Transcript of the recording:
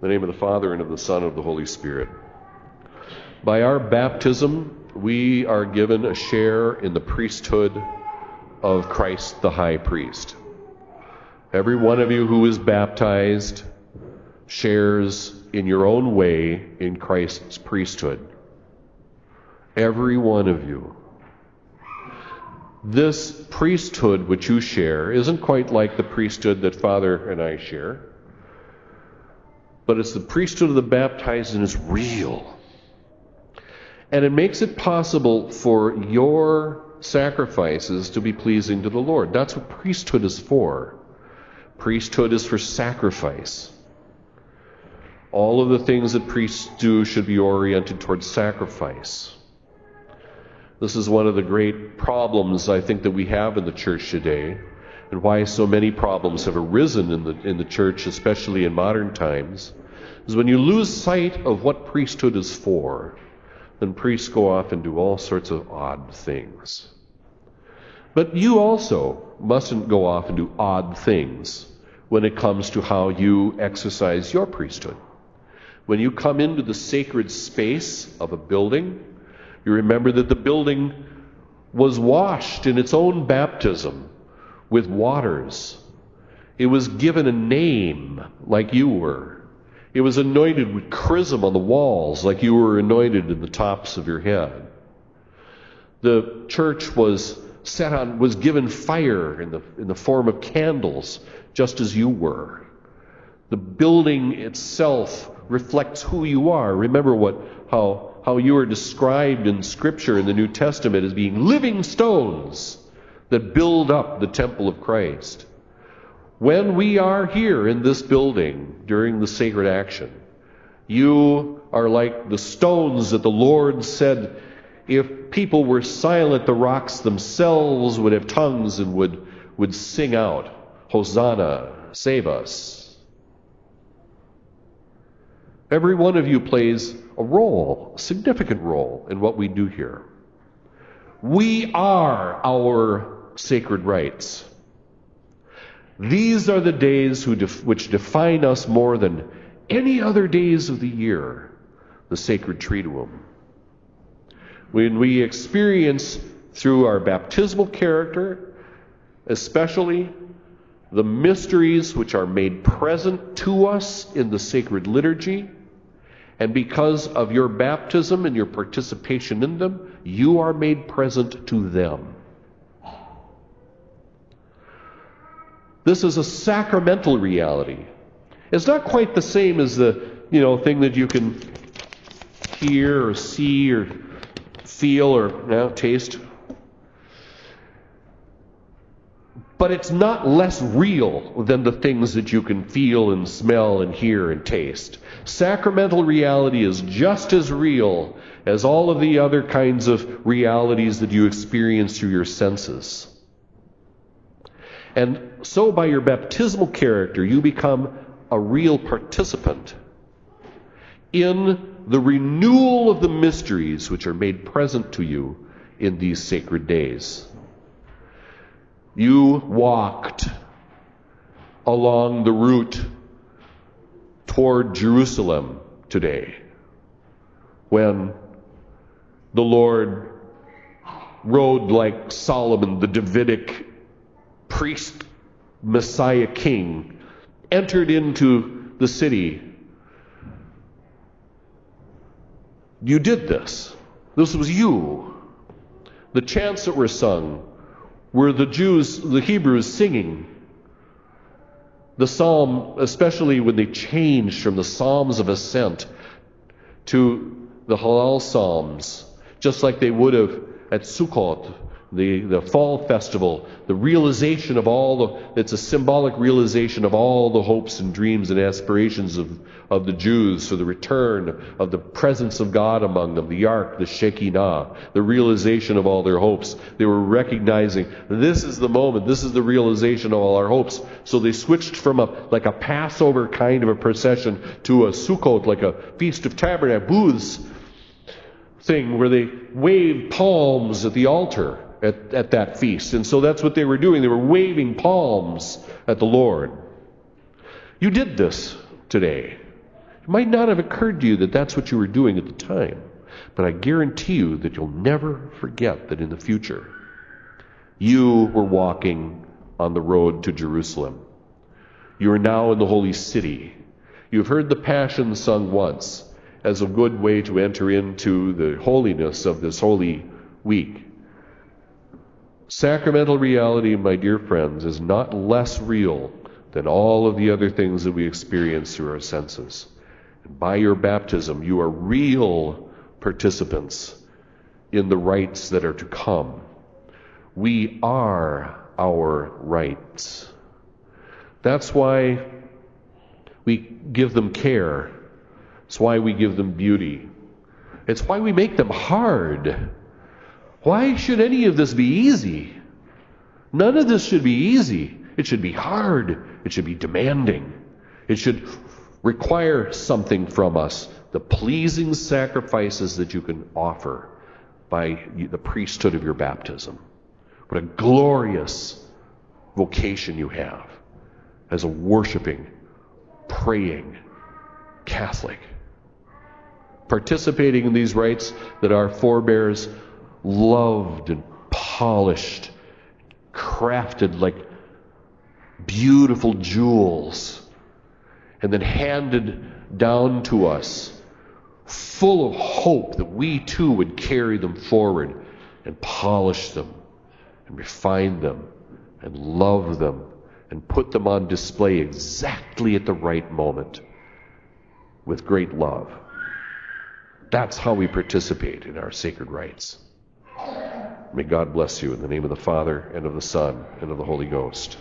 The name of the Father, and of the Son, and of the Holy Spirit. By our baptism, we are given a share in the priesthood of Christ the high priest. Every one of you who is baptized shares in your own way in Christ's priesthood. Every one of you. This priesthood which you share isn't quite like the priesthood that Father and I share, but it's the priesthood of the baptized and it's real. And it makes it possible for your sacrifices to be pleasing to the Lord. That's what priesthood is for. Priesthood is for sacrifice. All of the things that priests do should be oriented towards sacrifice. This is one of the great problems I think that we have in the church today, and why so many problems have arisen in the, in the church, especially in modern times, is when you lose sight of what priesthood is for, then priests go off and do all sorts of odd things. But you also mustn't go off and do odd things when it comes to how you exercise your priesthood. When you come into the sacred space of a building, you remember that the building was washed in its own baptism with waters. It was given a name like you were. It was anointed with chrism on the walls like you were anointed in the tops of your head. The church was set on was given fire in the in the form of candles just as you were. The building itself reflects who you are. Remember what how how you are described in Scripture in the New Testament as being living stones that build up the temple of Christ. When we are here in this building during the sacred action, you are like the stones that the Lord said, if people were silent, the rocks themselves would have tongues and would, would sing out, Hosanna, save us. Every one of you plays a role, a significant role in what we do here. We are our sacred rites. These are the days def- which define us more than any other days of the year, the sacred triduum. When we experience through our baptismal character, especially the mysteries which are made present to us in the sacred liturgy, and because of your baptism and your participation in them, you are made present to them. This is a sacramental reality. It's not quite the same as the, you know, thing that you can hear or see or feel or you know, taste. But it's not less real than the things that you can feel and smell and hear and taste. Sacramental reality is just as real as all of the other kinds of realities that you experience through your senses. And so, by your baptismal character, you become a real participant in the renewal of the mysteries which are made present to you in these sacred days. You walked along the route toward Jerusalem today when the Lord rode like Solomon, the Davidic priest, Messiah king, entered into the city. You did this. This was you. The chants that were sung were the Jews, the Hebrews singing. The psalm, especially when they changed from the psalms of ascent to the Hallel psalms, just like they would have at Sukkot, the, the fall festival, the realization of all the, it's a symbolic realization of all the hopes and dreams and aspirations of, of the Jews for the return of the presence of God among them, the ark, the Shekinah, the realization of all their hopes. They were recognizing this is the moment, this is the realization of all our hopes. So they switched from a, like a Passover kind of a procession to a Sukkot, like a Feast of Tabernacles, booths thing where they waved palms at the altar at, at that feast. And so that's what they were doing. They were waving palms at the Lord. You did this today. It might not have occurred to you that that's what you were doing at the time, but I guarantee you that you'll never forget that in the future you were walking on the road to Jerusalem. You are now in the holy city. You've heard the Passion sung once as a good way to enter into the holiness of this holy week. Sacramental reality, my dear friends, is not less real than all of the other things that we experience through our senses. And by your baptism, you are real participants in the rites that are to come. We are our rites. That's why we give them care. It's why we give them beauty. It's why we make them hard. Why should any of this be easy? None of this should be easy. It should be hard. It should be demanding. It should require something from us. The pleasing sacrifices that you can offer by the priesthood of your baptism. What a glorious vocation you have as a worshiping, praying Catholic. Participating in these rites that our forebears loved and polished, crafted like beautiful jewels, and then handed down to us, full of hope that we too would carry them forward and polish them and refine them and love them and put them on display exactly at the right moment with great love. That's how we participate in our sacred rites. May God bless you in the name of the Father, and of the Son, and of the Holy Ghost.